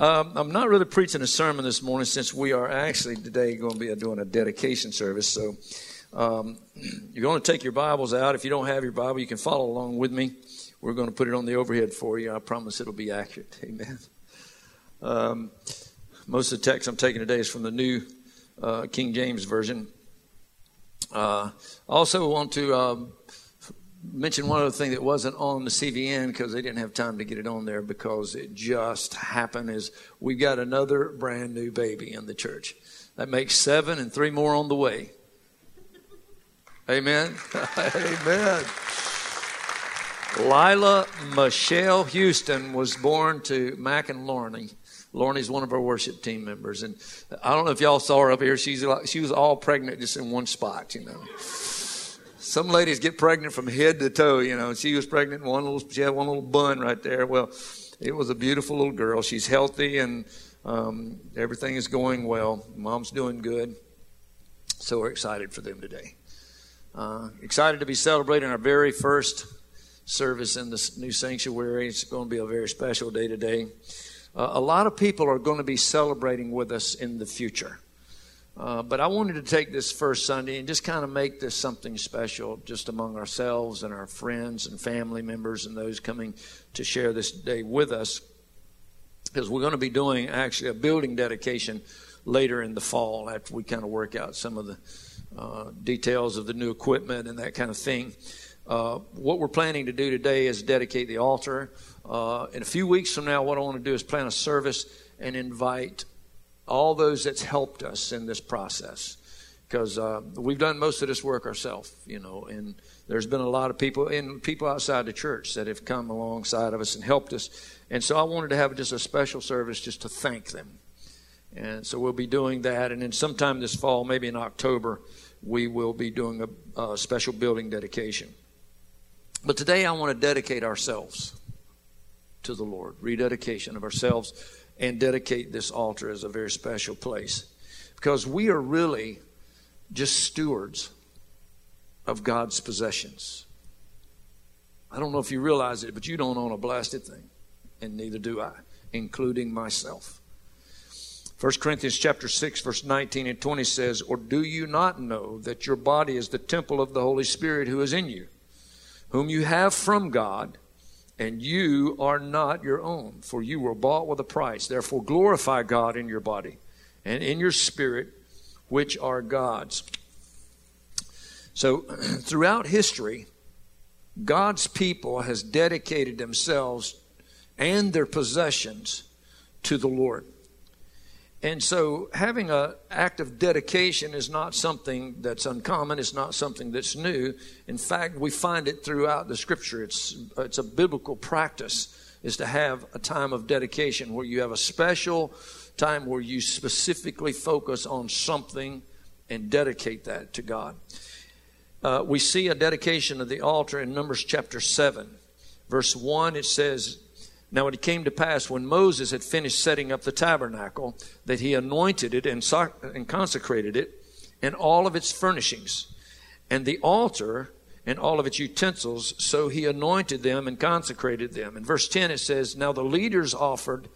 Um, I'm not really preaching a sermon this morning since we are actually today going to be doing a dedication service. So um, you're going to take your Bibles out. If you don't have your Bible, you can follow along with me. We're going to put it on the overhead for you. I promise it'll be accurate. Amen. Um, most of the text I'm taking today is from the New uh, King James Version. Uh, also, want to um, mention one other thing that wasn't on the CVN because they didn't have time to get it on there because it just happened is we got another brand new baby in the church. That makes seven and three more on the way. Amen. Amen. Lila Michelle Houston was born to Mac and Lorney. Lorney's one of our worship team members, and I don't know if y'all saw her up here. She's like, she was all pregnant just in one spot, you know. Some ladies get pregnant from head to toe, you know. She was pregnant, one little, she had one little bun right there. Well, it was a beautiful little girl. She's healthy and um, everything is going well. Mom's doing good. So we're excited for them today. Uh, excited to be celebrating our very first service in this new sanctuary. It's going to be a very special day today. Uh, a lot of people are going to be celebrating with us in the future. Uh, but I wanted to take this first Sunday and just kind of make this something special just among ourselves and our friends and family members and those coming to share this day with us. Because we're going to be doing actually a building dedication later in the fall after we kind of work out some of the uh, details of the new equipment and that kind of thing. Uh, what we're planning to do today is dedicate the altar. Uh, in a few weeks from now, what I want to do is plan a service and invite all those that's helped us in this process because uh, we've done most of this work ourselves, you know, and there's been a lot of people and people outside the church that have come alongside of us and helped us. And so I wanted to have just a special service just to thank them. And so we'll be doing that. And then sometime this fall, maybe in October, we will be doing a, a special building dedication. But today I want to dedicate ourselves to the Lord, rededication of ourselves and dedicate this altar as a very special place. Because we are really just stewards of God's possessions. I don't know if you realize it, but you don't own a blasted thing, and neither do I, including myself. 1 Corinthians chapter 6 verse 19 and 20 says, "Or do you not know that your body is the temple of the Holy Spirit who is in you, whom you have from God, and you are not your own, for you were bought with a price. Therefore, glorify God in your body and in your spirit, which are God's. So, throughout history, God's people has dedicated themselves and their possessions to the Lord. And so, having an act of dedication is not something that's uncommon. It's not something that's new. In fact, we find it throughout the Scripture. It's it's a biblical practice is to have a time of dedication where you have a special time where you specifically focus on something and dedicate that to God. Uh, we see a dedication of the altar in Numbers chapter seven, verse one. It says now it came to pass when Moses had finished setting up the tabernacle that he anointed it and, so- and consecrated it and all of its furnishings and the altar and all of its utensils. So he anointed them and consecrated them. In verse 10 it says, Now the leaders offered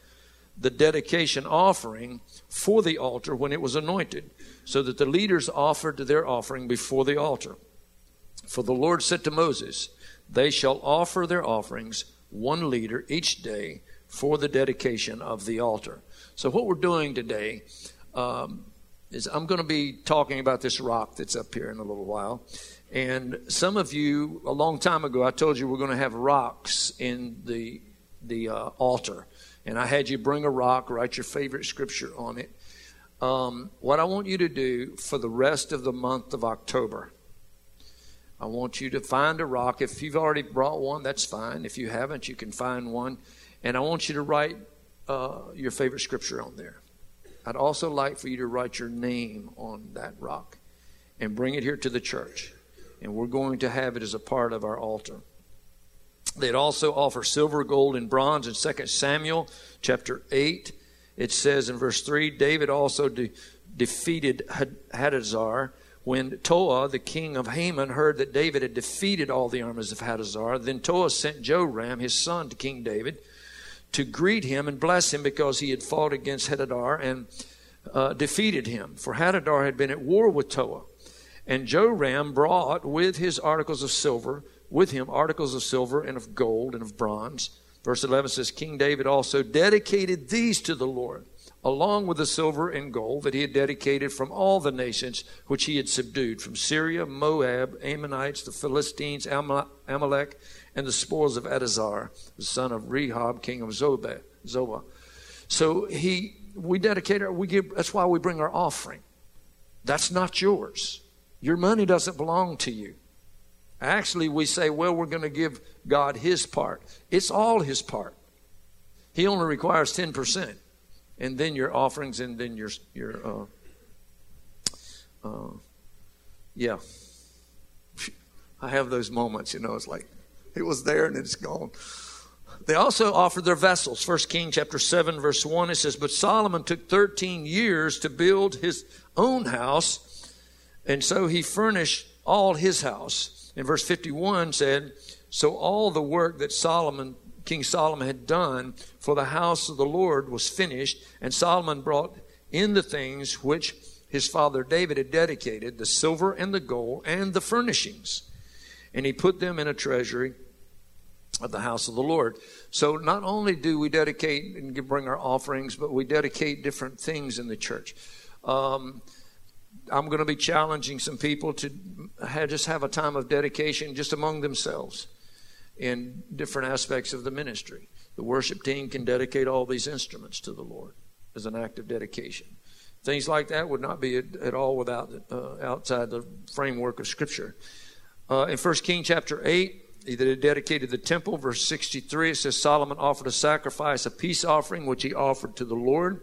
the dedication offering for the altar when it was anointed, so that the leaders offered their offering before the altar. For the Lord said to Moses, They shall offer their offerings one leader each day for the dedication of the altar. So, what we're doing today um, is I'm going to be talking about this rock that's up here in a little while. And some of you, a long time ago, I told you we're going to have rocks in the, the uh, altar. And I had you bring a rock, write your favorite scripture on it. Um, what I want you to do for the rest of the month of October I want you to find a rock. If you've already brought one, that's fine. If you haven't, you can find one. And I want you to write uh, your favorite scripture on there. I'd also like for you to write your name on that rock and bring it here to the church. And we're going to have it as a part of our altar. They'd also offer silver, gold, and bronze in 2 Samuel chapter 8. It says in verse 3 David also de- defeated Hadazar when Toa, the king of Hamath, heard that David had defeated all the armies of Hadazar, then Toa sent Joram, his son, to King David to greet him and bless him because he had fought against Hadadar and uh, defeated him. For Hadadar had been at war with Toa. And Joram brought with his articles of silver, with him articles of silver and of gold and of bronze. Verse 11 says, King David also dedicated these to the Lord, along with the silver and gold that he had dedicated from all the nations which he had subdued, from Syria, Moab, Ammonites, the Philistines, Amalek, and the spoils of Adazar, the son of Rehob, king of Zobah. Zobah. So he, we dedicate our, we give, that's why we bring our offering. That's not yours. Your money doesn't belong to you. Actually, we say, well, we're going to give God his part. It's all his part. He only requires 10%. And then your offerings and then your, your uh, uh, yeah. I have those moments, you know, it's like, it was there and it's gone. They also offered their vessels. First King chapter 7 verse 1 it says, "But Solomon took 13 years to build his own house, and so he furnished all his house." And verse 51 said, "So all the work that Solomon King Solomon had done for the house of the Lord was finished, and Solomon brought in the things which his father David had dedicated, the silver and the gold and the furnishings, and he put them in a treasury of the house of the Lord. So not only do we dedicate and bring our offerings, but we dedicate different things in the church. Um, I'm going to be challenging some people to just have a time of dedication just among themselves in different aspects of the ministry. The worship team can dedicate all these instruments to the Lord as an act of dedication. Things like that would not be at, all without uh, outside the framework of Scripture. Uh, in 1 King chapter 8, he that had dedicated the temple, verse 63, it says Solomon offered a sacrifice, a peace offering, which he offered to the Lord.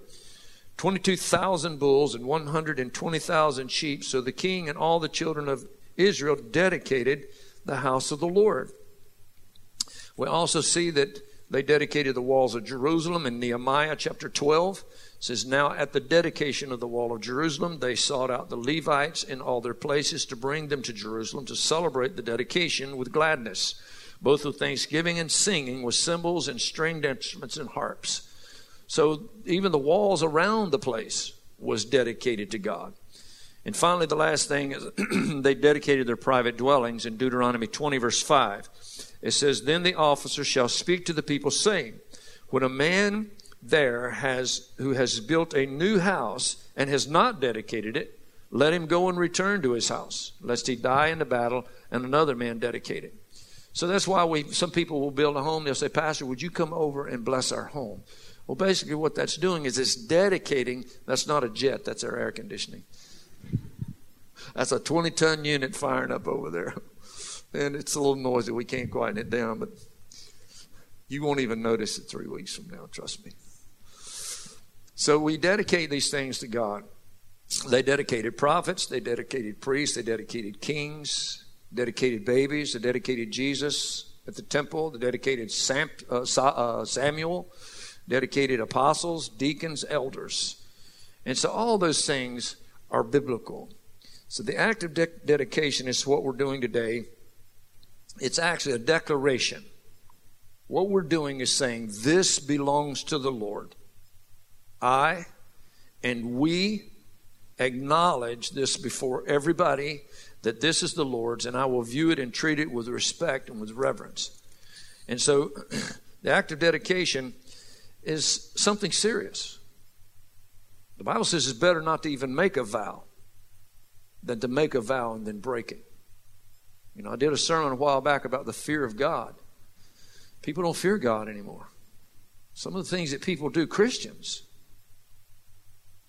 22,000 bulls and 120,000 sheep. So the king and all the children of Israel dedicated the house of the Lord. We also see that they dedicated the walls of Jerusalem in Nehemiah chapter 12 says, Now at the dedication of the wall of Jerusalem, they sought out the Levites in all their places to bring them to Jerusalem to celebrate the dedication with gladness, both with thanksgiving and singing, with cymbals and stringed instruments and harps. So even the walls around the place was dedicated to God. And finally, the last thing is they dedicated their private dwellings in Deuteronomy 20, verse 5. It says, Then the officer shall speak to the people, saying, When a man there has who has built a new house and has not dedicated it, let him go and return to his house, lest he die in the battle and another man dedicate it. So that's why we some people will build a home. They'll say, Pastor, would you come over and bless our home? Well, basically, what that's doing is it's dedicating. That's not a jet. That's our air conditioning. That's a 20 ton unit firing up over there. And it's a little noisy. We can't quieten it down, but you won't even notice it three weeks from now, trust me. So we dedicate these things to God. They dedicated prophets, they dedicated priests, they dedicated kings, dedicated babies, they dedicated Jesus at the temple, they dedicated Sam, uh, uh, Samuel, dedicated apostles, deacons, elders. And so all those things are biblical. So the act of de- dedication is what we're doing today. It's actually a declaration. What we're doing is saying, This belongs to the Lord. I and we acknowledge this before everybody that this is the Lord's, and I will view it and treat it with respect and with reverence. And so the act of dedication is something serious. The Bible says it's better not to even make a vow than to make a vow and then break it. You know, I did a sermon a while back about the fear of God. People don't fear God anymore. Some of the things that people do, Christians,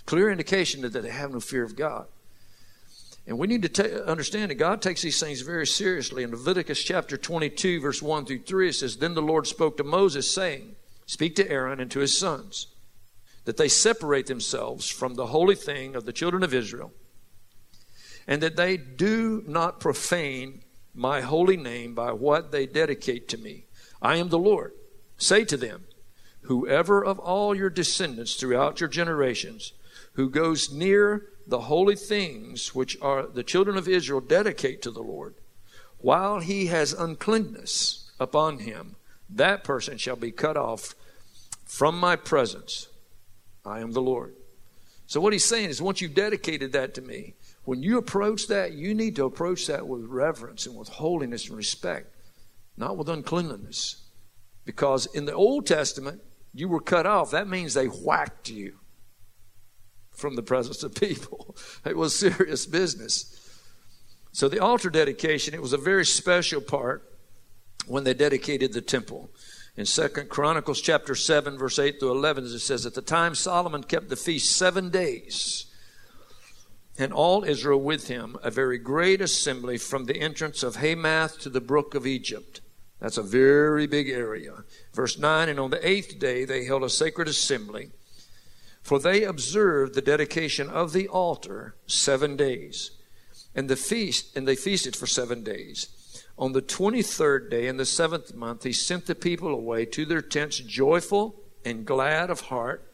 clear indication that they have no fear of God. And we need to ta- understand that God takes these things very seriously. In Leviticus chapter 22, verse 1 through 3, it says, Then the Lord spoke to Moses, saying, Speak to Aaron and to his sons, that they separate themselves from the holy thing of the children of Israel, and that they do not profane my holy name by what they dedicate to me. I am the Lord. Say to them, Whoever of all your descendants throughout your generations who goes near the holy things which are the children of Israel dedicate to the Lord, while he has uncleanness upon him, that person shall be cut off from my presence. I am the Lord. So, what he's saying is, once you've dedicated that to me, when you approach that, you need to approach that with reverence and with holiness and respect, not with uncleanliness. Because in the Old Testament, you were cut off. That means they whacked you from the presence of people. It was serious business. So the altar dedication, it was a very special part when they dedicated the temple. In Second Chronicles chapter 7, verse 8 through 11, it says, At the time Solomon kept the feast seven days, and all Israel with him, a very great assembly from the entrance of Hamath to the brook of Egypt. That's a very big area. Verse 9, and on the eighth day they held a sacred assembly, for they observed the dedication of the altar seven days. And the feast, and they feasted for seven days. On the 23rd day in the seventh month, he sent the people away to their tents joyful and glad of heart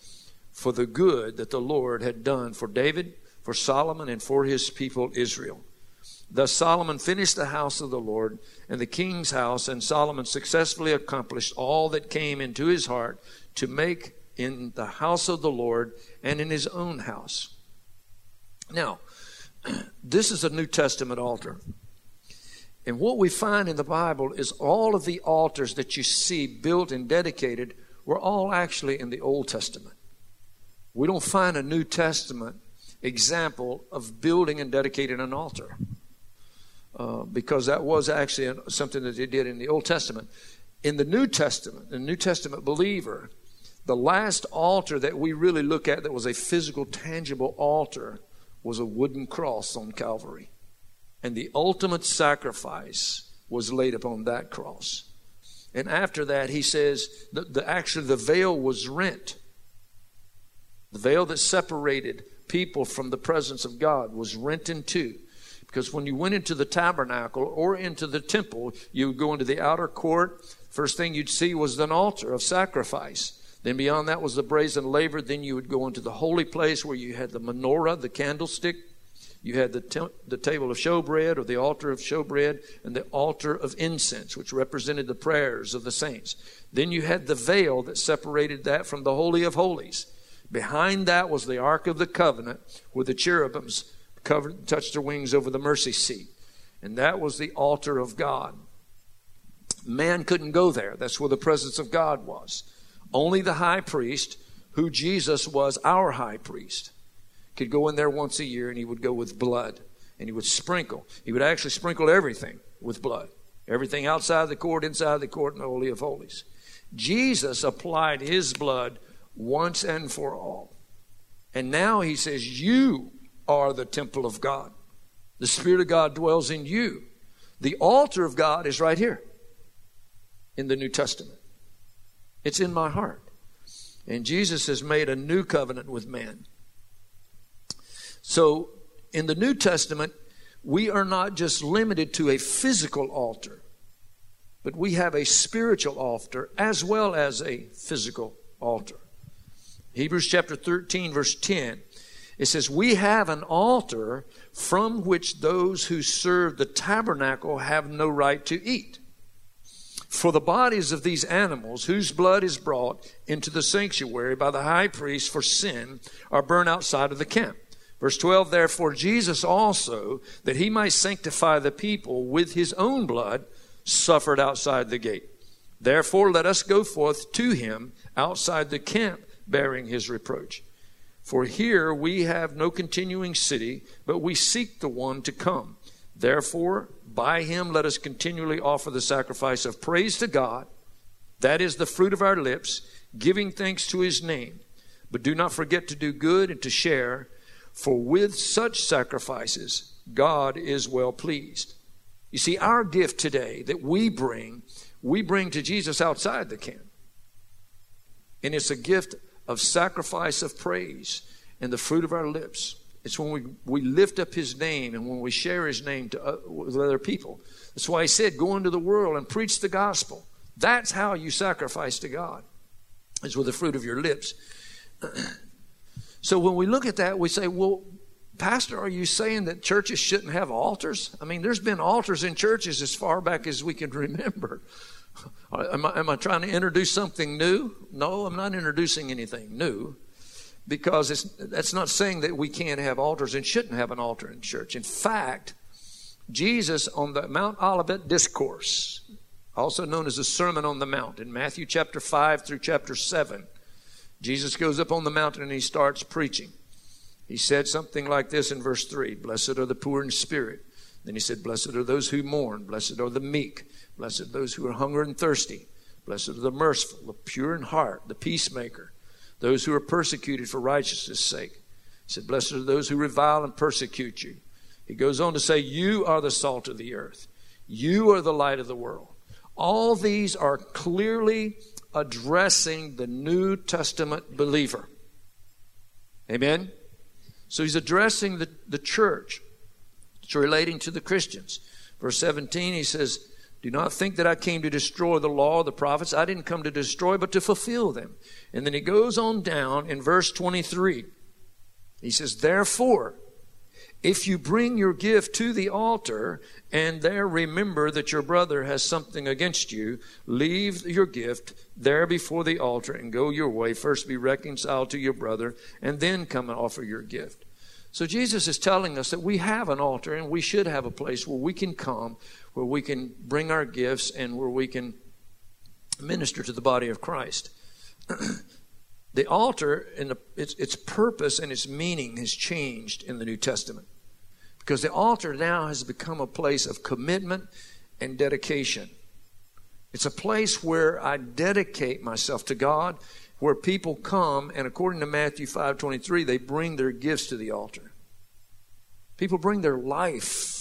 for the good that the Lord had done for David, for Solomon, and for his people Israel. Thus Solomon finished the house of the Lord and the king's house, and Solomon successfully accomplished all that came into his heart to make in the house of the Lord and in his own house. Now, this is a New Testament altar. And what we find in the Bible is all of the altars that you see built and dedicated were all actually in the Old Testament. We don't find a New Testament example of building and dedicating an altar uh, because that was actually something that they did in the Old Testament. In the New Testament, the New Testament believer, the last altar that we really look at that was a physical, tangible altar was a wooden cross on Calvary. And the ultimate sacrifice was laid upon that cross. And after that, he says, the, the, actually, the veil was rent. The veil that separated people from the presence of God was rent in two. Because when you went into the tabernacle or into the temple, you would go into the outer court. First thing you'd see was an altar of sacrifice. Then beyond that was the brazen laver. Then you would go into the holy place where you had the menorah, the candlestick. You had the, te- the table of showbread or the altar of showbread and the altar of incense, which represented the prayers of the saints. Then you had the veil that separated that from the Holy of Holies. Behind that was the Ark of the Covenant, where the cherubims covered, touched their wings over the mercy seat. And that was the altar of God. Man couldn't go there. That's where the presence of God was. Only the high priest, who Jesus was our high priest, could go in there once a year and he would go with blood and he would sprinkle. He would actually sprinkle everything with blood. Everything outside the court, inside the court, and the Holy of Holies. Jesus applied his blood once and for all. And now he says, You are the temple of God. The Spirit of God dwells in you. The altar of God is right here in the New Testament. It's in my heart. And Jesus has made a new covenant with man. So in the New Testament, we are not just limited to a physical altar, but we have a spiritual altar as well as a physical altar. Hebrews chapter 13, verse 10, it says, We have an altar from which those who serve the tabernacle have no right to eat. For the bodies of these animals, whose blood is brought into the sanctuary by the high priest for sin, are burned outside of the camp. Verse 12, therefore, Jesus also, that he might sanctify the people with his own blood, suffered outside the gate. Therefore, let us go forth to him outside the camp, bearing his reproach. For here we have no continuing city, but we seek the one to come. Therefore, by him let us continually offer the sacrifice of praise to God. That is the fruit of our lips, giving thanks to his name. But do not forget to do good and to share, for with such sacrifices, God is well pleased. You see, our gift today that we bring, we bring to Jesus outside the camp. And it's a gift of sacrifice of praise and the fruit of our lips. It's when we, we lift up his name and when we share his name to, uh, with other people. That's why he said, Go into the world and preach the gospel. That's how you sacrifice to God, is with the fruit of your lips. so when we look at that, we say, Well, Pastor, are you saying that churches shouldn't have altars? I mean, there's been altars in churches as far back as we can remember. Am I, am I trying to introduce something new? No, I'm not introducing anything new because it's, that's not saying that we can't have altars and shouldn't have an altar in church. In fact, Jesus on the Mount Olivet Discourse, also known as the Sermon on the Mount, in Matthew chapter 5 through chapter 7, Jesus goes up on the mountain and he starts preaching. He said something like this in verse 3 Blessed are the poor in spirit. Then he said, Blessed are those who mourn. Blessed are the meek. Blessed are those who are hungry and thirsty. Blessed are the merciful, the pure in heart, the peacemaker, those who are persecuted for righteousness' sake. He said, Blessed are those who revile and persecute you. He goes on to say, You are the salt of the earth. You are the light of the world. All these are clearly addressing the New Testament believer. Amen? So he's addressing the, the church. It's relating to the Christians. Verse 17, he says, Do not think that I came to destroy the law the prophets. I didn't come to destroy, but to fulfill them. And then he goes on down in verse 23. He says, Therefore, if you bring your gift to the altar and there remember that your brother has something against you, leave your gift there before the altar and go your way. First be reconciled to your brother and then come and offer your gift. So Jesus is telling us that we have an altar and we should have a place where we can come, where we can bring our gifts and where we can minister to the body of Christ. The altar and its, its purpose and its meaning has changed in the New Testament because the altar now has become a place of commitment and dedication. It's a place where I dedicate myself to God, where people come, and according to Matthew 5:23, they bring their gifts to the altar. People bring their life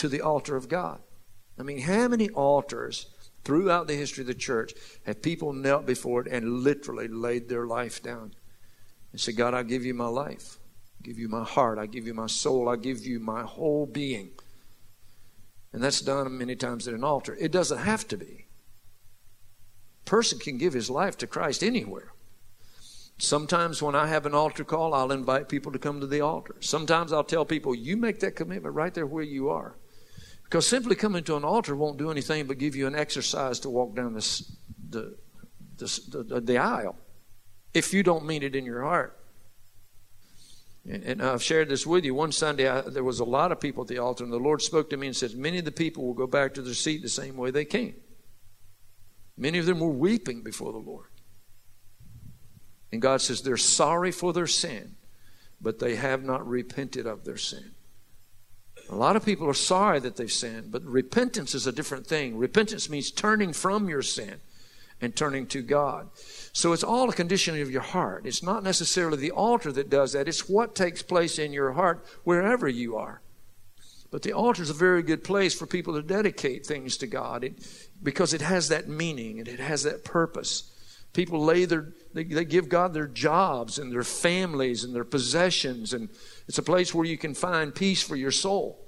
to the altar of God. I mean, how many altars throughout the history of the church have people knelt before it and literally laid their life down and said, God, I give you my life. I give you my heart. I give you my soul. I give you my whole being. And that's done many times at an altar. It doesn't have to be. A person can give his life to Christ anywhere. Sometimes when I have an altar call, I'll invite people to come to the altar. Sometimes I'll tell people, you make that commitment right there where you are. Because simply coming to an altar won't do anything but give you an exercise to walk down this, the, the, the, the aisle if you don't mean it in your heart. And, and I've shared this with you. One Sunday, I, there was a lot of people at the altar, and the Lord spoke to me and said, Many of the people will go back to their seat the same way they came. Many of them were weeping before the Lord. And God says they're sorry for their sin, but they have not repented of their sin. A lot of people are sorry that they've sinned, but repentance is a different thing. Repentance means turning from your sin and turning to God. So it's all a condition of your heart. It's not necessarily the altar that does that, it's what takes place in your heart wherever you are. But the altar is a very good place for people to dedicate things to God it, because it has that meaning and it has that purpose. People lay their, they, they give God their jobs and their families and their possessions, and it's a place where you can find peace for your soul.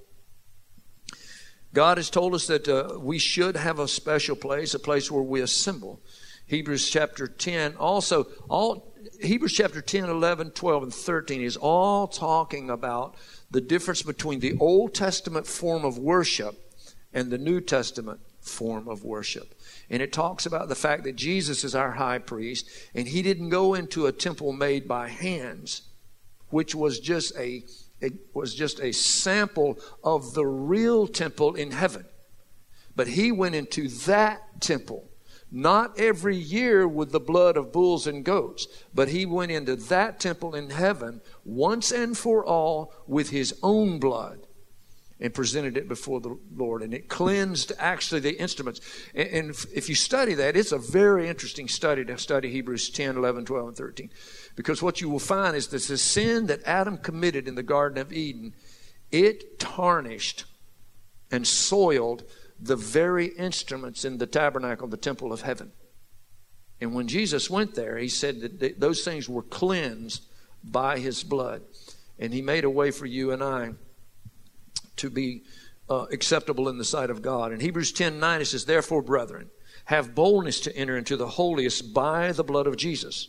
God has told us that uh, we should have a special place, a place where we assemble. Hebrews chapter 10 also, all Hebrews chapter 10, 11, 12, and 13 is all talking about the difference between the Old Testament form of worship and the New Testament form of worship. And it talks about the fact that Jesus is our high priest, and he didn't go into a temple made by hands, which was just a it was just a sample of the real temple in heaven. But he went into that temple, not every year with the blood of bulls and goats, but he went into that temple in heaven once and for all with his own blood and presented it before the Lord. And it cleansed actually the instruments. And, if you study that, it's a very interesting study to study Hebrews 10, 11, 12, and 13. Because what you will find is that the sin that Adam committed in the Garden of Eden, it tarnished and soiled the very instruments in the tabernacle, the temple of heaven. And when Jesus went there, he said that those things were cleansed by his blood. And he made a way for you and I to be uh, acceptable in the sight of God. In Hebrews 10 9, it says, Therefore, brethren, have boldness to enter into the holiest by the blood of Jesus,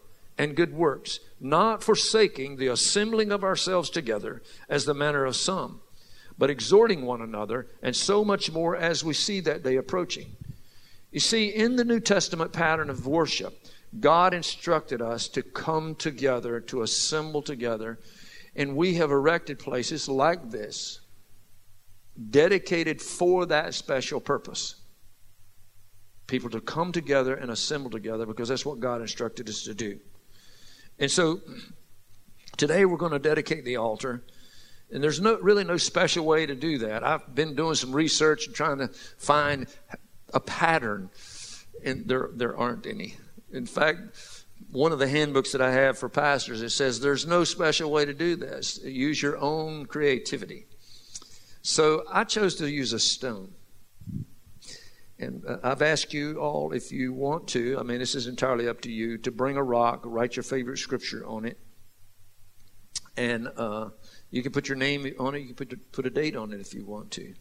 and good works, not forsaking the assembling of ourselves together as the manner of some, but exhorting one another, and so much more as we see that day approaching. You see, in the New Testament pattern of worship, God instructed us to come together, to assemble together, and we have erected places like this dedicated for that special purpose people to come together and assemble together because that's what God instructed us to do. And so today we're going to dedicate the altar. And there's no, really no special way to do that. I've been doing some research and trying to find a pattern, and there, there aren't any. In fact, one of the handbooks that I have for pastors, it says there's no special way to do this. Use your own creativity. So I chose to use a stone. And uh, I've asked you all if you want to, I mean, this is entirely up to you, to bring a rock, write your favorite scripture on it. And uh, you can put your name on it, you can put, put a date on it if you want to.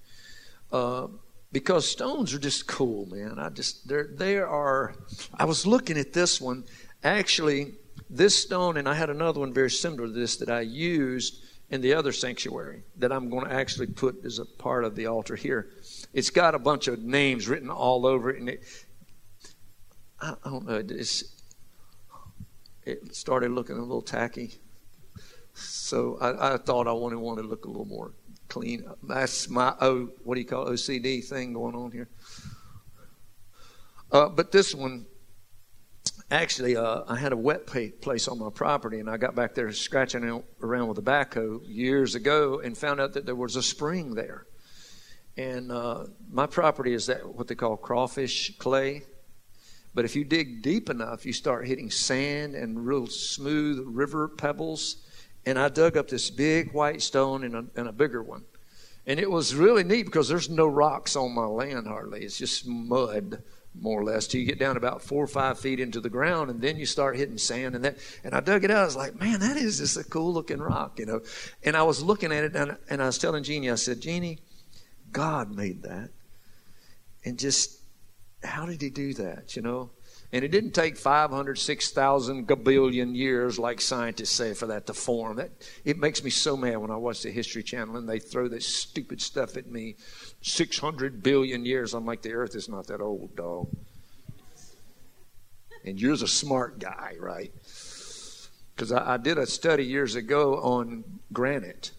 Uh, because stones are just cool, man. I just, there, there are, I was looking at this one. Actually, this stone, and I had another one very similar to this that I used in the other sanctuary that I'm going to actually put as a part of the altar here. It's got a bunch of names written all over it, and it, I, don't know, it's, it started looking a little tacky. So I, I thought I wanted one to look a little more clean. That's my O, what do you call it, OCD thing going on here. Uh, but this one, actually, uh, I had a wet place on my property, and I got back there scratching around with a backhoe years ago and found out that there was a spring there. And uh, my property is that what they call crawfish clay. But if you dig deep enough, you start hitting sand and real smooth river pebbles. And I dug up this big white stone and a, and a bigger one. And it was really neat because there's no rocks on my land hardly. It's just mud, more or less, till you get down about four or five feet into the ground, and then you start hitting sand. And that, and I dug it out. I was like, man, that is just a cool looking rock, you know. And I was looking at it, and, and I was telling Jeannie, I said, Jeannie, God made that. And just, how did he do that, you know? And it didn't take 500, 6,000 gabillion years, like scientists say, for that to form. That, it makes me so mad when I watch the History Channel and they throw this stupid stuff at me. 600 billion years. I'm like, the earth is not that old, dog. And you're a smart guy, right? Because I, I did a study years ago on granite.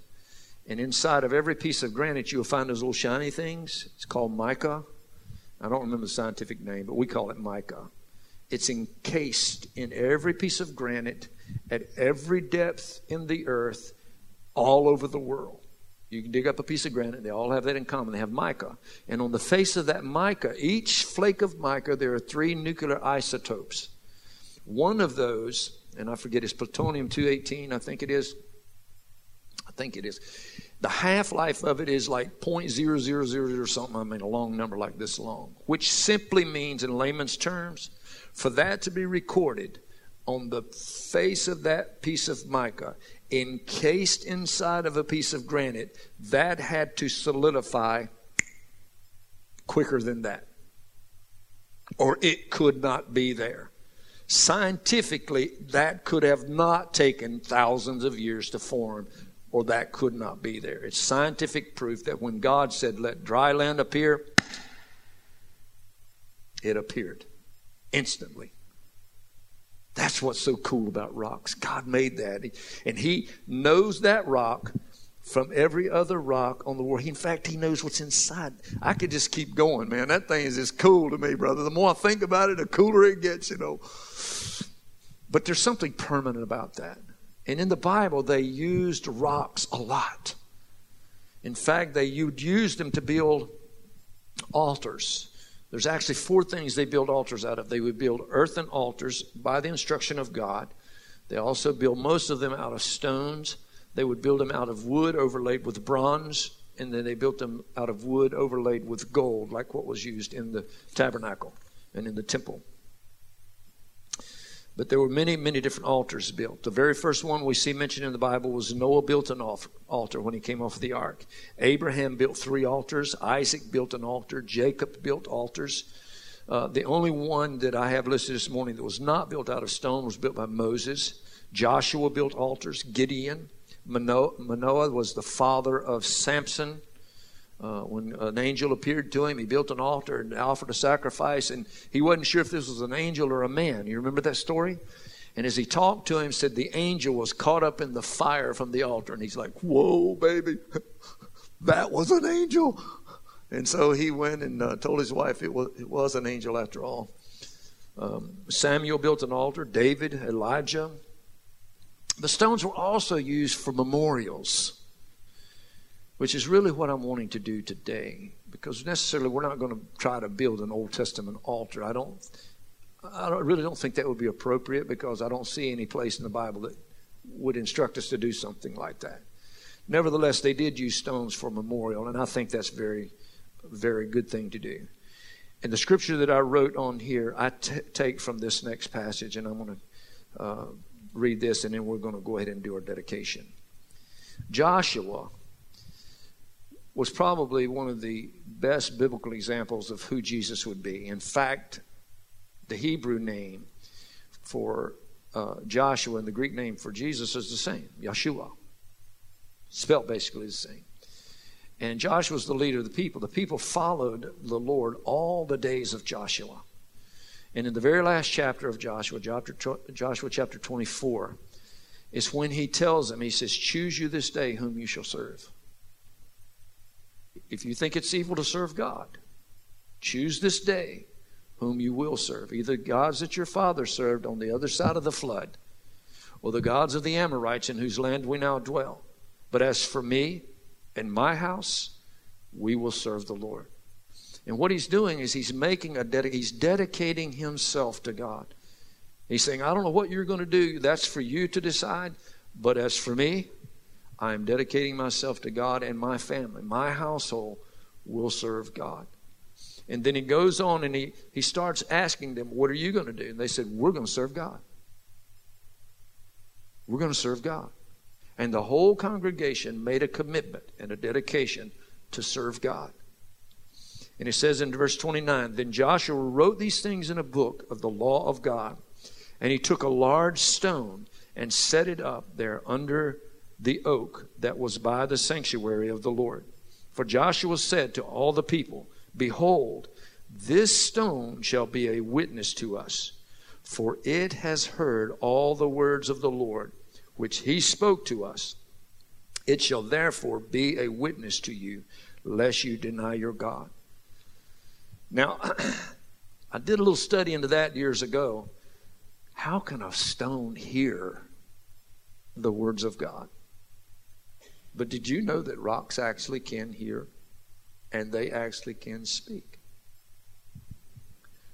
And inside of every piece of granite, you'll find those little shiny things. It's called mica. I don't remember the scientific name, but we call it mica. It's encased in every piece of granite at every depth in the earth all over the world. You can dig up a piece of granite, they all have that in common. They have mica. And on the face of that mica, each flake of mica, there are three nuclear isotopes. One of those, and I forget, it's plutonium 218, I think it is. I think it is. The half life of it is like 0.0000 or something. I mean, a long number like this long, which simply means, in layman's terms, for that to be recorded on the face of that piece of mica, encased inside of a piece of granite, that had to solidify quicker than that. Or it could not be there. Scientifically, that could have not taken thousands of years to form or that could not be there. It's scientific proof that when God said, Let dry land appear, it appeared instantly. That's what's so cool about rocks. God made that. And He knows that rock from every other rock on the world. In fact, He knows what's inside. I could just keep going, man. That thing is just cool to me, brother. The more I think about it, the cooler it gets, you know. But there's something permanent about that. And in the Bible, they used rocks a lot. In fact, they used them to build altars. There's actually four things they build altars out of. They would build earthen altars by the instruction of God. They also build most of them out of stones. They would build them out of wood overlaid with bronze and then they built them out of wood overlaid with gold, like what was used in the tabernacle and in the temple. But there were many, many different altars built. The very first one we see mentioned in the Bible was Noah built an altar when he came off the ark. Abraham built three altars. Isaac built an altar. Jacob built altars. Uh, the only one that I have listed this morning that was not built out of stone was built by Moses. Joshua built altars. Gideon. Manoah, Manoah was the father of Samson. Uh, when an angel appeared to him, he built an altar and offered a sacrifice, and he wasn't sure if this was an angel or a man. You remember that story? And as he talked to him, said the angel was caught up in the fire from the altar, and he's like, "Whoa, baby, that was an angel!" And so he went and uh, told his wife it was it was an angel after all. Um, Samuel built an altar. David, Elijah. The stones were also used for memorials which is really what I'm wanting to do today. Because necessarily we're not going to try to build an Old Testament altar. I don't, I don't, really don't think that would be appropriate because I don't see any place in the Bible that would instruct us to do something like that. Nevertheless, they did use stones for memorial, and I think that's very, very good thing to do. And the scripture that I wrote on here, I t- take from this next passage, and I'm going to uh, read this, and then we're going to go ahead and do our dedication. Joshua was probably one of the best biblical examples of who Jesus would be. In fact, the Hebrew name for uh, Joshua and the Greek name for Jesus is the same, Yeshua. Spelt basically the same. And Joshua was the leader of the people. The people followed the Lord all the days of Joshua. And in the very last chapter of Joshua, Joshua chapter 24, is when he tells them, he says, Choose you this day whom you shall serve. If you think it's evil to serve God, choose this day whom you will serve. Either gods that your father served on the other side of the flood, or the gods of the Amorites in whose land we now dwell. But as for me and my house, we will serve the Lord. And what he's doing is he's making a dedi- he's dedicating himself to God. He's saying, I don't know what you're going to do. That's for you to decide. But as for me, I am dedicating myself to God and my family. My household will serve God. And then he goes on and he, he starts asking them, What are you going to do? And they said, We're going to serve God. We're going to serve God. And the whole congregation made a commitment and a dedication to serve God. And it says in verse 29 Then Joshua wrote these things in a book of the law of God, and he took a large stone and set it up there under the oak that was by the sanctuary of the Lord. For Joshua said to all the people, Behold, this stone shall be a witness to us, for it has heard all the words of the Lord, which he spoke to us. It shall therefore be a witness to you, lest you deny your God. Now, I did a little study into that years ago. How can a stone hear the words of God? But did you know that rocks actually can hear and they actually can speak?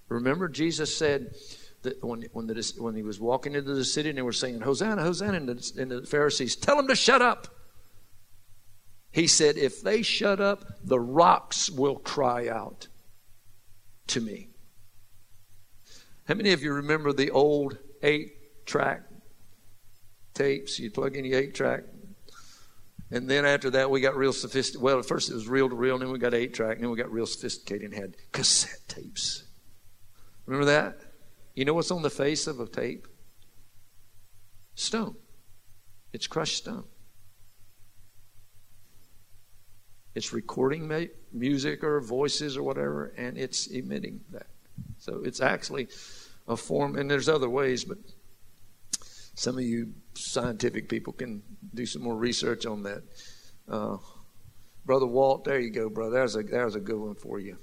Remember, Jesus said that when, when, the, when he was walking into the city and they were saying, Hosanna, Hosanna, and the, and the Pharisees, tell them to shut up. He said, If they shut up, the rocks will cry out to me. How many of you remember the old eight track tapes? You plug in your eight track and then after that, we got real sophisticated. Well, at first it was reel to reel, and then we got eight track, and then we got real sophisticated and had cassette tapes. Remember that? You know what's on the face of a tape? Stone. It's crushed stone. It's recording ma- music or voices or whatever, and it's emitting that. So it's actually a form, and there's other ways, but some of you scientific people can do some more research on that. Uh, brother Walt, there you go, brother. There's a there's a good one for you.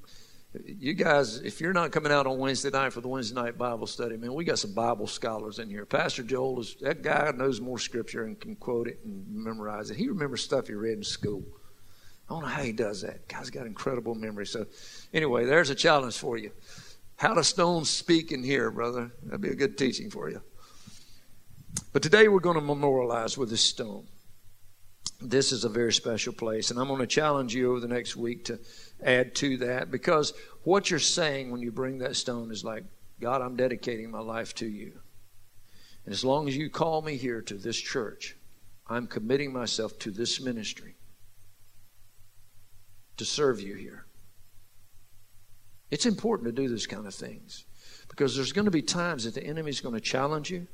You guys, if you're not coming out on Wednesday night for the Wednesday night Bible study, man, we got some Bible scholars in here. Pastor Joel is that guy knows more scripture and can quote it and memorize it. He remembers stuff he read in school. I don't know how he does that. Guy's got incredible memory. So, anyway, there's a challenge for you. How do stones speak in here, brother? That'd be a good teaching for you. But today we're going to memorialize with this stone. this is a very special place. And I'm going to challenge you over the next week to add to that because what you're saying when you bring that stone is like, God, I'm dedicating my life to you. And as long as you call me here to this church, I'm committing myself to this ministry to serve you here. It's important to do those kind of things because there's going to be times that the enemy's going to challenge you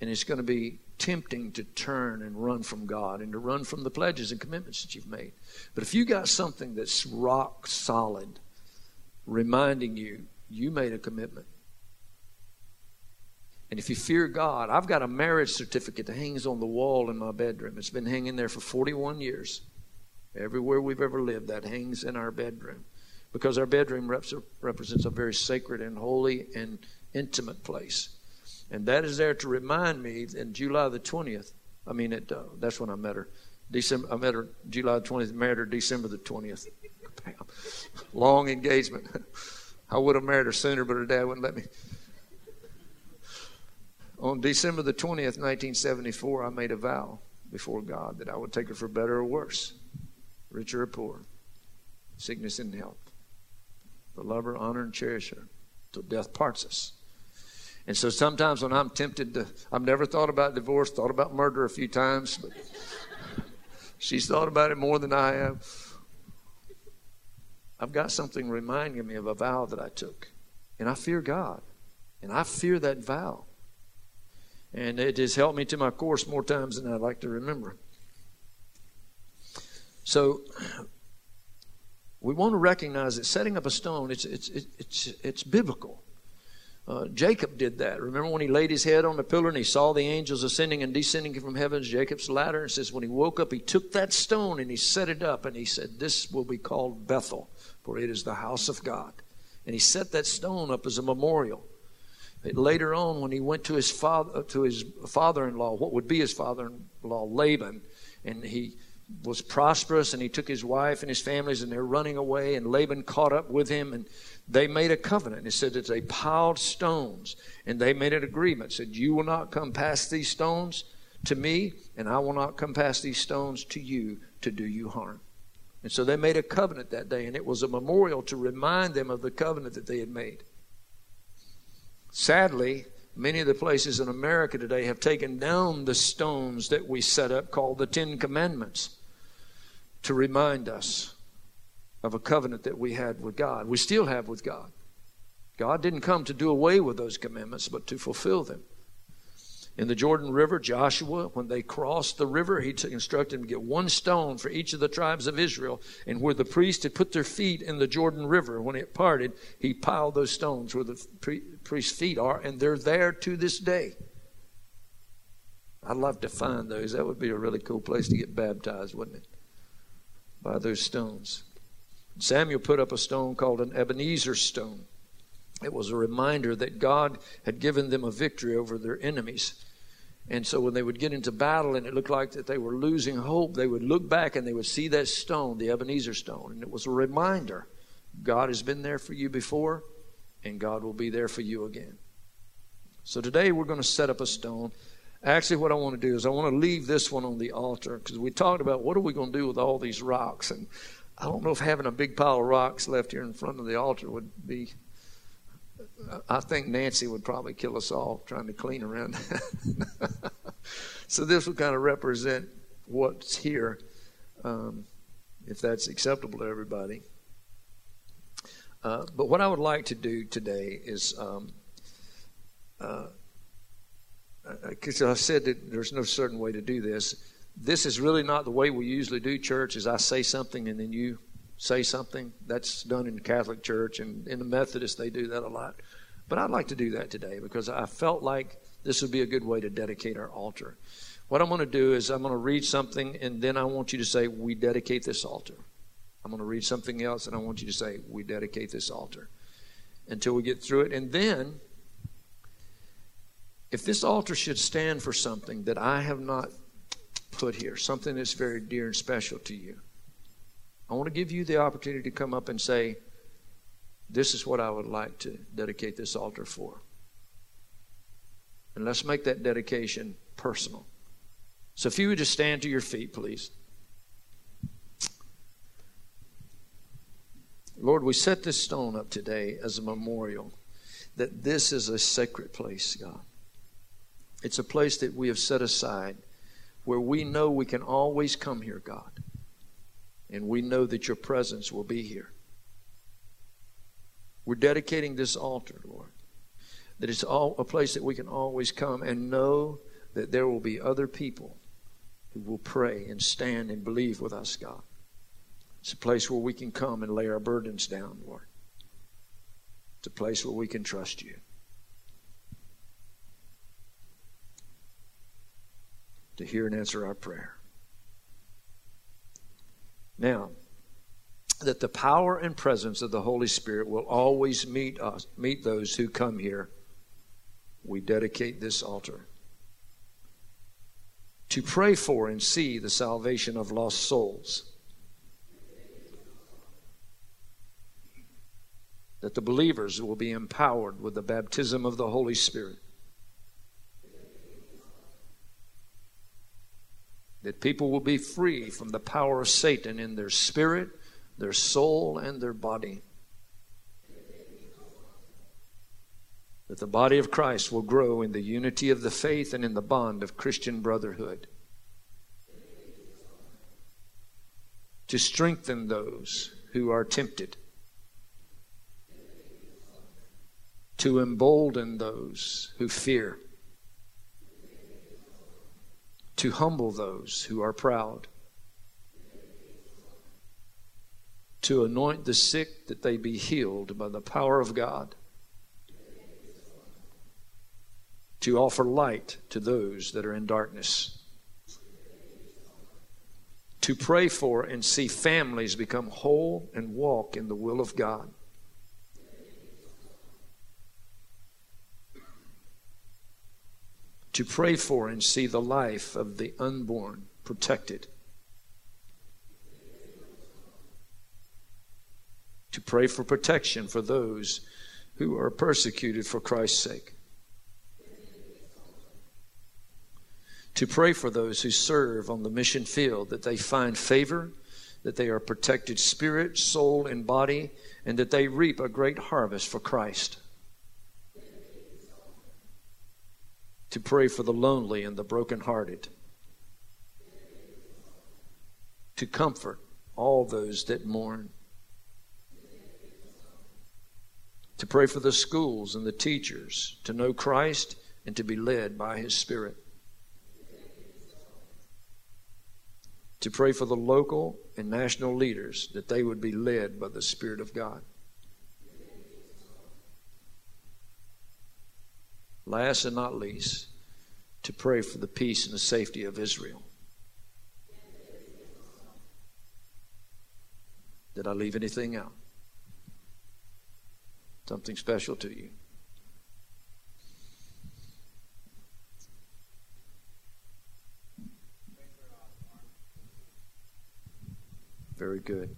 and it's going to be tempting to turn and run from God and to run from the pledges and commitments that you've made. But if you got something that's rock solid, reminding you you made a commitment. And if you fear God, I've got a marriage certificate that hangs on the wall in my bedroom. It's been hanging there for 41 years. Everywhere we've ever lived, that hangs in our bedroom. Because our bedroom represents a very sacred and holy and intimate place. And that is there to remind me in July the 20th. I mean, it, uh, that's when I met her. December, I met her July the 20th, married her December the 20th. Long engagement. I would have married her sooner, but her dad wouldn't let me. On December the 20th, 1974, I made a vow before God that I would take her for better or worse, richer or poor, sickness and health. To love her, honor, and cherish her till death parts us. And so sometimes when I'm tempted to, I've never thought about divorce, thought about murder a few times, but she's thought about it more than I have. I've got something reminding me of a vow that I took. And I fear God. And I fear that vow. And it has helped me to my course more times than I'd like to remember. So we want to recognize that setting up a stone, it's, it's, it's, it's biblical. Uh, Jacob did that. Remember when he laid his head on the pillar and he saw the angels ascending and descending from heaven's Jacob's ladder? And says when he woke up, he took that stone and he set it up and he said, This will be called Bethel, for it is the house of God. And he set that stone up as a memorial. Later on, when he went to his father, to his father-in-law, what would be his father-in-law, Laban, and he was prosperous, and he took his wife and his families, and they're running away, and Laban caught up with him, and they made a covenant. It said that they piled stones and they made an agreement. Said, You will not come past these stones to me, and I will not come past these stones to you to do you harm. And so they made a covenant that day, and it was a memorial to remind them of the covenant that they had made. Sadly, many of the places in America today have taken down the stones that we set up called the Ten Commandments to remind us of a covenant that we had with God. We still have with God. God didn't come to do away with those commandments, but to fulfill them. In the Jordan River, Joshua, when they crossed the river, he instructed them to get one stone for each of the tribes of Israel. And where the priest had put their feet in the Jordan River, when it parted, he piled those stones where the priest's feet are, and they're there to this day. I'd love to find those. That would be a really cool place to get baptized, wouldn't it? By those stones. Samuel put up a stone called an Ebenezer stone. It was a reminder that God had given them a victory over their enemies. And so when they would get into battle and it looked like that they were losing hope, they would look back and they would see that stone, the Ebenezer stone. And it was a reminder God has been there for you before, and God will be there for you again. So today we're going to set up a stone. Actually, what I want to do is I want to leave this one on the altar because we talked about what are we going to do with all these rocks. And I don't know if having a big pile of rocks left here in front of the altar would be. I think Nancy would probably kill us all trying to clean around. so this would kind of represent what's here, um, if that's acceptable to everybody. Uh, but what I would like to do today is, um, uh, because I said that there's no certain way to do this this is really not the way we usually do church is I say something and then you say something. That's done in the Catholic Church and in the Methodist they do that a lot. But I'd like to do that today because I felt like this would be a good way to dedicate our altar. What I'm going to do is I'm going to read something and then I want you to say, We dedicate this altar. I'm going to read something else and I want you to say, We dedicate this altar until we get through it. And then, if this altar should stand for something that I have not put here, something that's very dear and special to you. I want to give you the opportunity to come up and say, This is what I would like to dedicate this altar for. And let's make that dedication personal. So if you would just stand to your feet, please. Lord, we set this stone up today as a memorial that this is a sacred place, God. It's a place that we have set aside where we know we can always come here, God. And we know that your presence will be here. We're dedicating this altar, Lord, that it's all a place that we can always come and know that there will be other people who will pray and stand and believe with us, God. It's a place where we can come and lay our burdens down, Lord. It's a place where we can trust you. To hear and answer our prayer. Now, that the power and presence of the Holy Spirit will always meet us, meet those who come here. We dedicate this altar to pray for and see the salvation of lost souls. That the believers will be empowered with the baptism of the Holy Spirit. That people will be free from the power of Satan in their spirit, their soul, and their body. that the body of Christ will grow in the unity of the faith and in the bond of Christian brotherhood. To strengthen those who are tempted. To embolden those who fear. To humble those who are proud. To anoint the sick that they be healed by the power of God to offer light to those that are in darkness, to pray for and see families become whole and walk in the will of God. To pray for and see the life of the unborn protected. To pray for protection for those who are persecuted for Christ's sake. to pray for those who serve on the mission field that they find favor, that they are protected spirit, soul, and body, and that they reap a great harvest for Christ. To pray for the lonely and the brokenhearted. To comfort all those that mourn. To pray for the schools and the teachers to know Christ and to be led by His Spirit. to pray for the local and national leaders that they would be led by the Spirit of God. Last and not least, to pray for the peace and the safety of Israel. Did I leave anything out? Something special to you? Very good.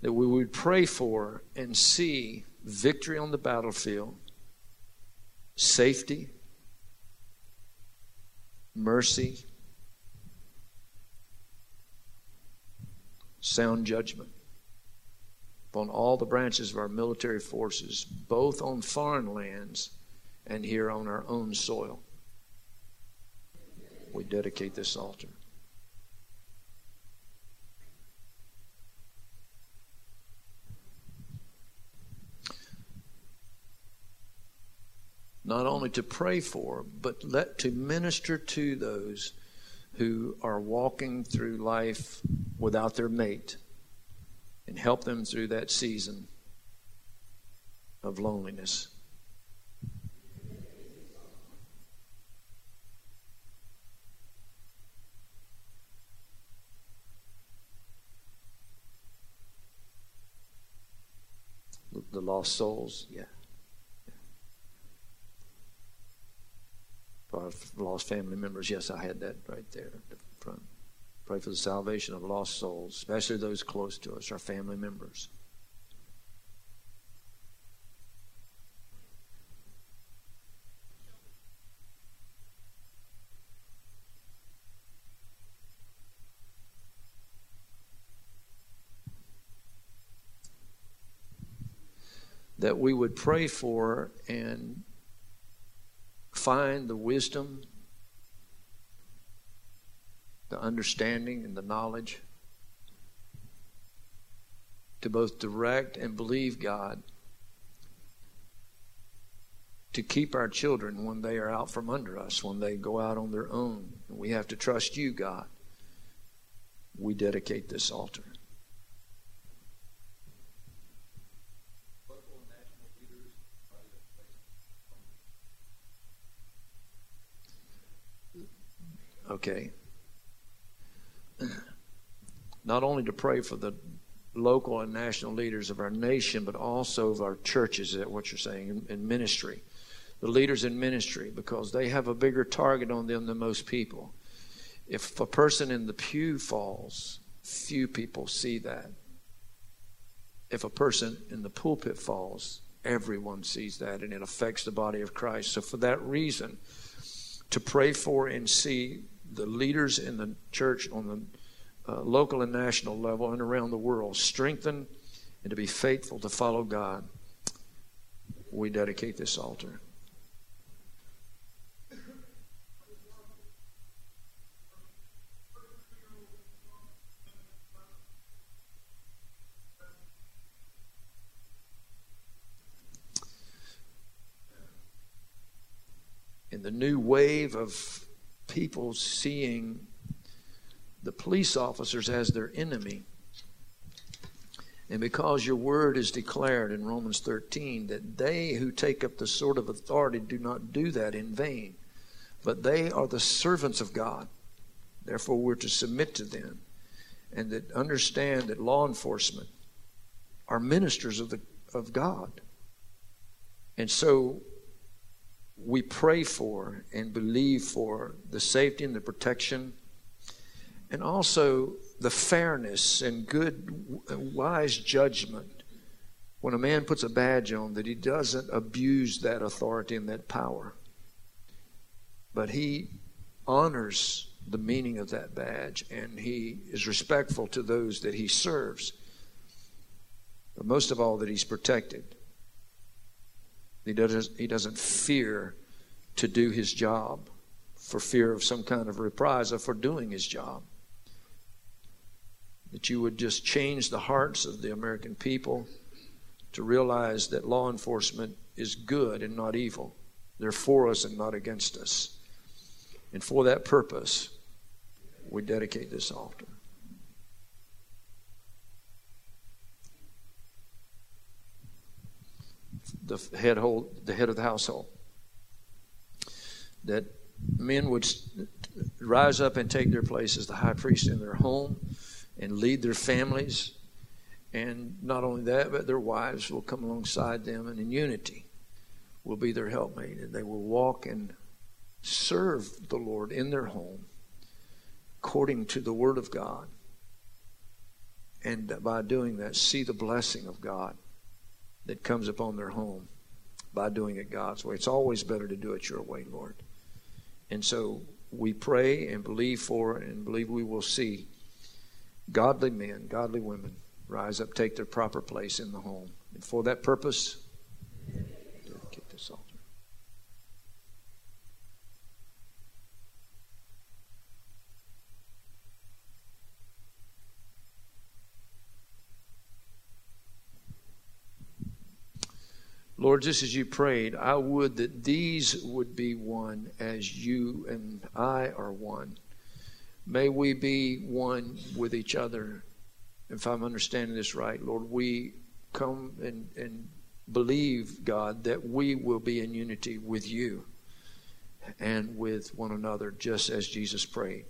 That we would pray for and see victory on the battlefield, safety, mercy, sound judgment upon all the branches of our military forces, both on foreign lands and here on our own soil. We dedicate this altar. Not only to pray for, but let to minister to those who are walking through life without their mate and help them through that season of loneliness. The lost souls, yeah. For as lost family members, yes, I had that right there at the front. Pray for the salvation of lost souls, especially those close to us, our family members. That we would pray for and find the wisdom, the understanding, and the knowledge to both direct and believe God to keep our children when they are out from under us, when they go out on their own. We have to trust you, God. We dedicate this altar. Okay. Not only to pray for the local and national leaders of our nation, but also of our churches, that what you're saying, in, in ministry the leaders in ministry because they have a bigger target on them than most people. If a person in the pew falls, few people see that. If a person in the pulpit falls, everyone sees that and it affects the body of Christ. So, for that reason, to pray for and see the leaders in the church on the uh, local and national level and around the world strengthen and to be faithful to follow God, we dedicate this altar. in the new wave of people seeing the police officers as their enemy. And because your word is declared in Romans 13 that they who take up the sword of authority do not do that in vain, but they are the servants of God. Therefore, we're to submit to them and that understand that law enforcement are ministers of, the, of God. And so we pray for and believe for the safety and the protection and also the fairness and good wise judgment when a man puts a badge on that he doesn't abuse that authority and that power. But he honors the meaning of that badge and he is respectful to those that he serves. But most of all that he's protected he doesn't, he doesn't fear to do his job for fear of some kind of reprisal for doing his job. That you would just change the hearts of the American people to realize that law enforcement is good and not evil. They're for us and not against us. And for that purpose, we dedicate this altar. The head hold, the head of the household. That men would rise up and take their place as the high priest in their home and lead their families. And not only that, but their wives will come alongside them and in unity will be their helpmate. And they will walk and serve the Lord in their home according to the Word of God. And by doing that, see the blessing of God that comes upon their home by doing it God's way. It's always better to do it your way, Lord. And so we pray and believe for and believe we will see godly men, godly women rise up, take their proper place in the home. And for that purpose, dedicate this altar. Lord, just as you prayed, I would that these would be one as you and I are one. May we be one with each other. If I'm understanding this right, Lord, we come and, and believe, God, that we will be in unity with you and with one another, just as Jesus prayed.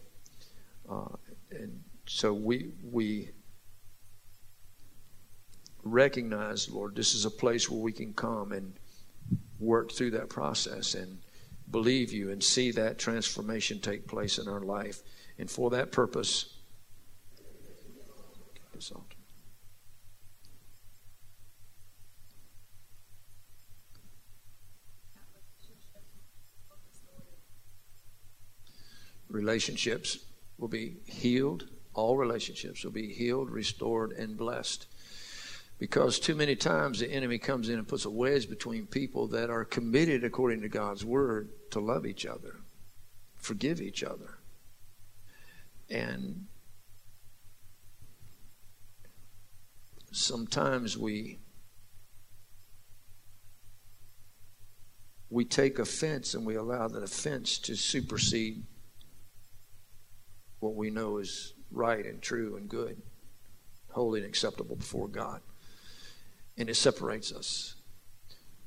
Uh, and so we we recognize, Lord, this is a place where we can come and work through that process and believe you and see that transformation take place in our life. And for that purpose, Relationships will be healed. All relationships will be healed, restored, and blessed Because too many times the enemy comes in and puts a wedge between people that are committed according to God's word to love each other, forgive each other. And sometimes we we take offense and we allow that offense to supersede what we know is right and true and good, holy and acceptable before God. And it separates us.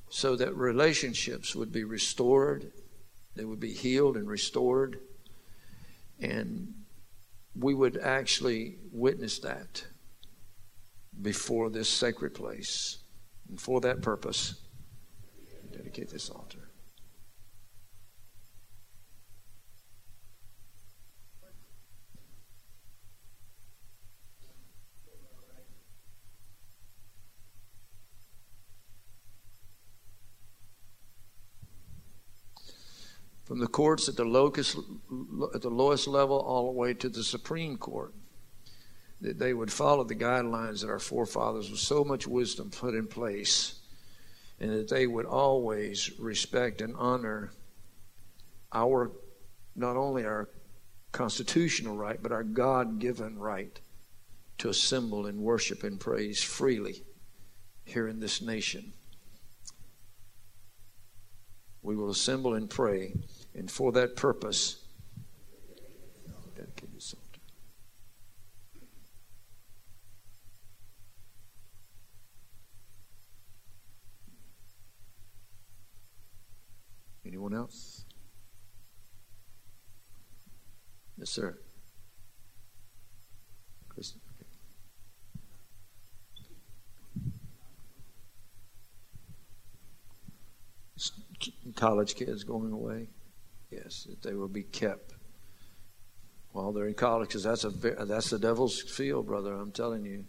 So that relationships would be restored, they would be healed and restored, and we would actually witness that before this sacred place. And for that purpose, dedicate this altar. From the courts at the, locus, at the lowest level all the way to the Supreme Court that they would follow the guidelines that our forefathers with so much wisdom put in place, and that they would always respect and honor our not only our constitutional right, but our God given right to assemble and worship and praise freely here in this nation. We will assemble and pray, and for that purpose, Anyone else? Yes, sir. College kids going away. Yes, that they will be kept while they're in college, because that's a that's the devil's field, brother. I'm telling you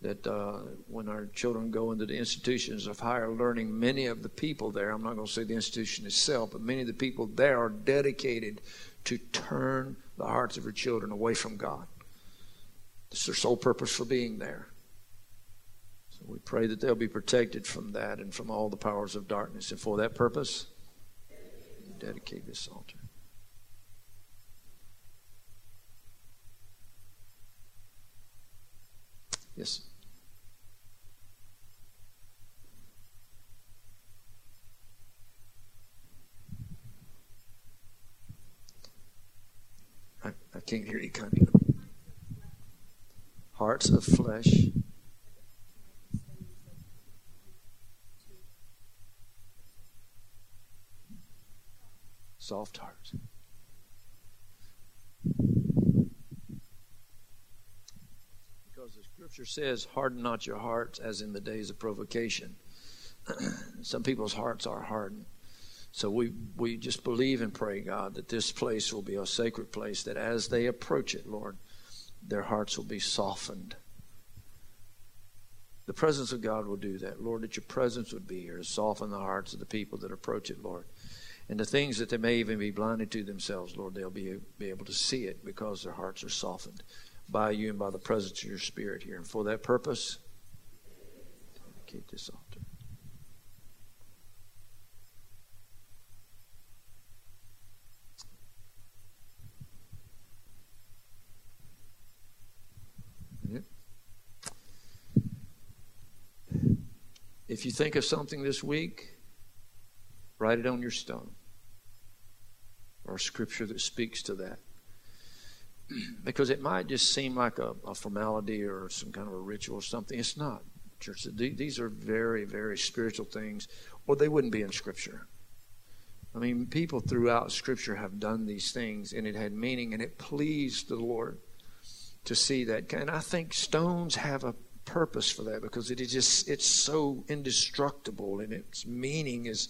that uh, when our children go into the institutions of higher learning, many of the people there, I'm not going to say the institution itself, but many of the people there are dedicated to turn the hearts of your children away from God. It's their sole purpose for being there. So we pray that they'll be protected from that and from all the powers of darkness. And for that purpose, dedicate this altar. Yes. I I can't hear you, Connie. Hearts of flesh. Soft hearts. Because the scripture says, Harden not your hearts as in the days of provocation. Some people's hearts are hardened. So we, we just believe and pray, God, that this place will be a sacred place, that as they approach it, Lord, their hearts will be softened. The presence of God will do that. Lord, that your presence would be here to soften the hearts of the people that approach it, Lord. And the things that they may even be blinded to themselves, Lord, they'll be, be able to see it because their hearts are softened by you and by the presence of your Spirit here. And for that purpose, keep this altar. If you think of something this week, write it on your stone or scripture that speaks to that. because it might just seem like a, a, formality or some kind of a ritual or something. It's not, church. These are very, very spiritual things, or they wouldn't be in Scripture. I mean, people throughout Scripture have done these things, and it had meaning, and it pleased the Lord to see that. And I think stones have a purpose for that because it is just it's so indestructible and its meaning is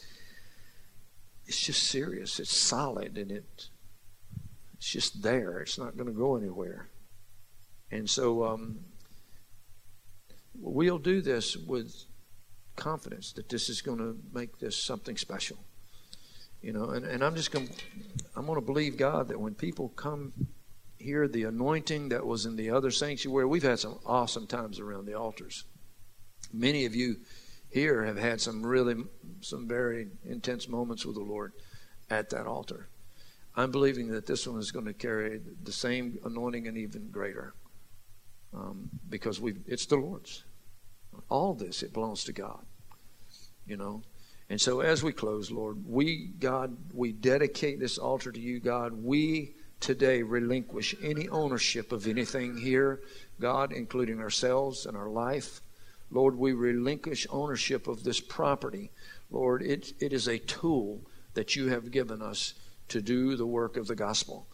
it's just serious it's solid and it it's just there it's not going to go anywhere and so um, we'll do this with confidence that this is going to make this something special you know and, and i'm just going to i'm going to believe god that when people come here the anointing that was in the other sanctuary. We've had some awesome times around the altars. Many of you here have had some really, some very intense moments with the Lord at that altar. I'm believing that this one is going to carry the same anointing and even greater um, because we it's the Lord's. All this, it belongs to God. You know? And so as we close, Lord, we, God, we dedicate this altar to you, God. We today relinquish any ownership of anything here, God, including ourselves and our life. Lord, we relinquish ownership of this property. Lord, it, it is a tool that you have given us to do the work of the gospel.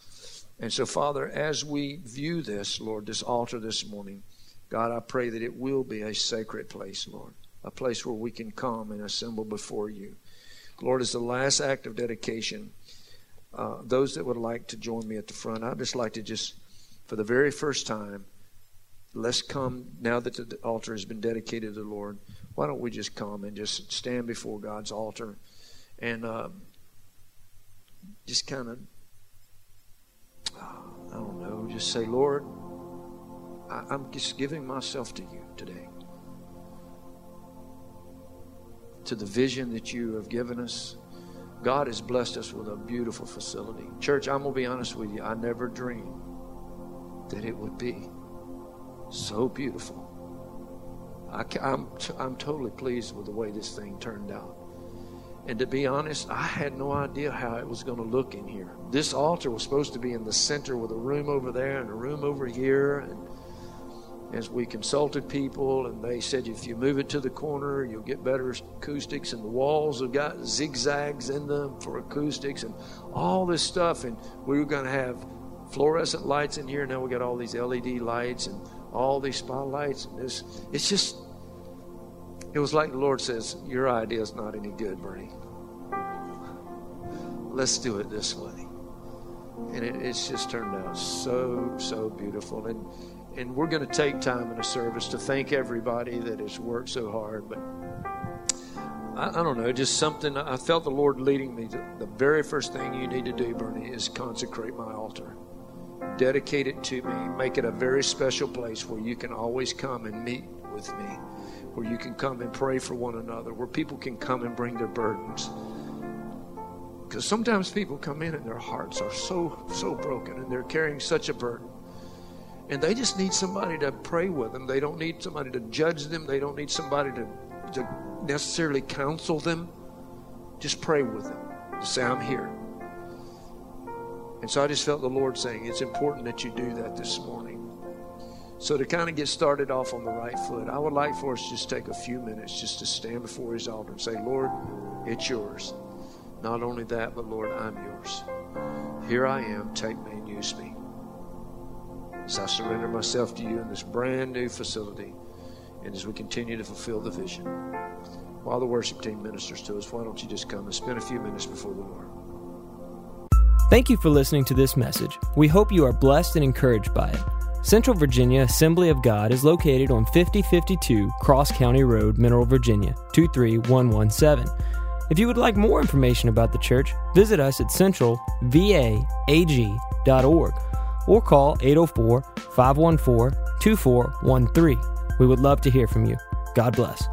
And so, Father, as we view this, Lord, this altar this morning, God, I pray that it will be a sacred place, Lord, a place where we can come and assemble before you. Lord, as the last act of dedication, uh, those that would like to join me at the front, I'd just like to just, for the very first time, let's come now that the altar has been dedicated to the Lord. Why don't we just come and just stand before God's altar and uh, just kind of, I don't know, just say, Lord, I, I'm just giving myself to you today. To the vision that you have given us. God has blessed us with a beautiful facility. Church, I'm going to be honest with you. I never dreamed that it would be so beautiful. I, am I'm, I'm totally pleased with the way this thing turned out. And to be honest, I had no idea how it was going to look in here. This altar was supposed to be in the center with a room over there and a room over here. And as we consulted people, and they said if you move it to the corner, you'll get better acoustics. And the walls have got zigzags in them for acoustics and all this stuff. And we were going to have fluorescent lights in here. Now we got all these LED lights and all these spotlights. And this, it's just, it was like the Lord says, Your idea is not any good, Bernie let's do it this way. And it, it's just turned out so, so beautiful. And, and we're going to take time in the service to thank everybody that has worked so hard. But I, I don't know, just something. I felt the Lord leading me to the very first thing you need to do, Bernie, is consecrate my altar. Dedicate it to me. Make it a very special place where you can always come and meet with me, where you can come and pray for one another, where people can come and bring their burdens because sometimes people come in and their hearts are so, so broken and they're carrying such a burden. And they just need somebody to pray with them. They don't need somebody to judge them. They don't need somebody to, to necessarily counsel them. Just pray with them. Say, I'm here. And so I just felt the Lord saying, it's important that you do that this morning. So to kind of get started off on the right foot, I would like for us to just take a few minutes just to stand before his altar and say, Lord, it's yours. Not only that, but Lord, I'm yours. Here I am. Take me and use me. As I surrender myself to you in this brand new facility, and as we continue to fulfill the vision, while the worship team ministers to us, why don't you just come and spend a few minutes before the Lord? Thank you for listening to this message. We hope you are blessed and encouraged by it. Central Virginia Assembly of God is located on 5052 Cross County Road, Mineral, Virginia 23117. If you would like more information about the church, visit us at centralvaag.org or call 804 514 2413. We would love to hear from you. God bless.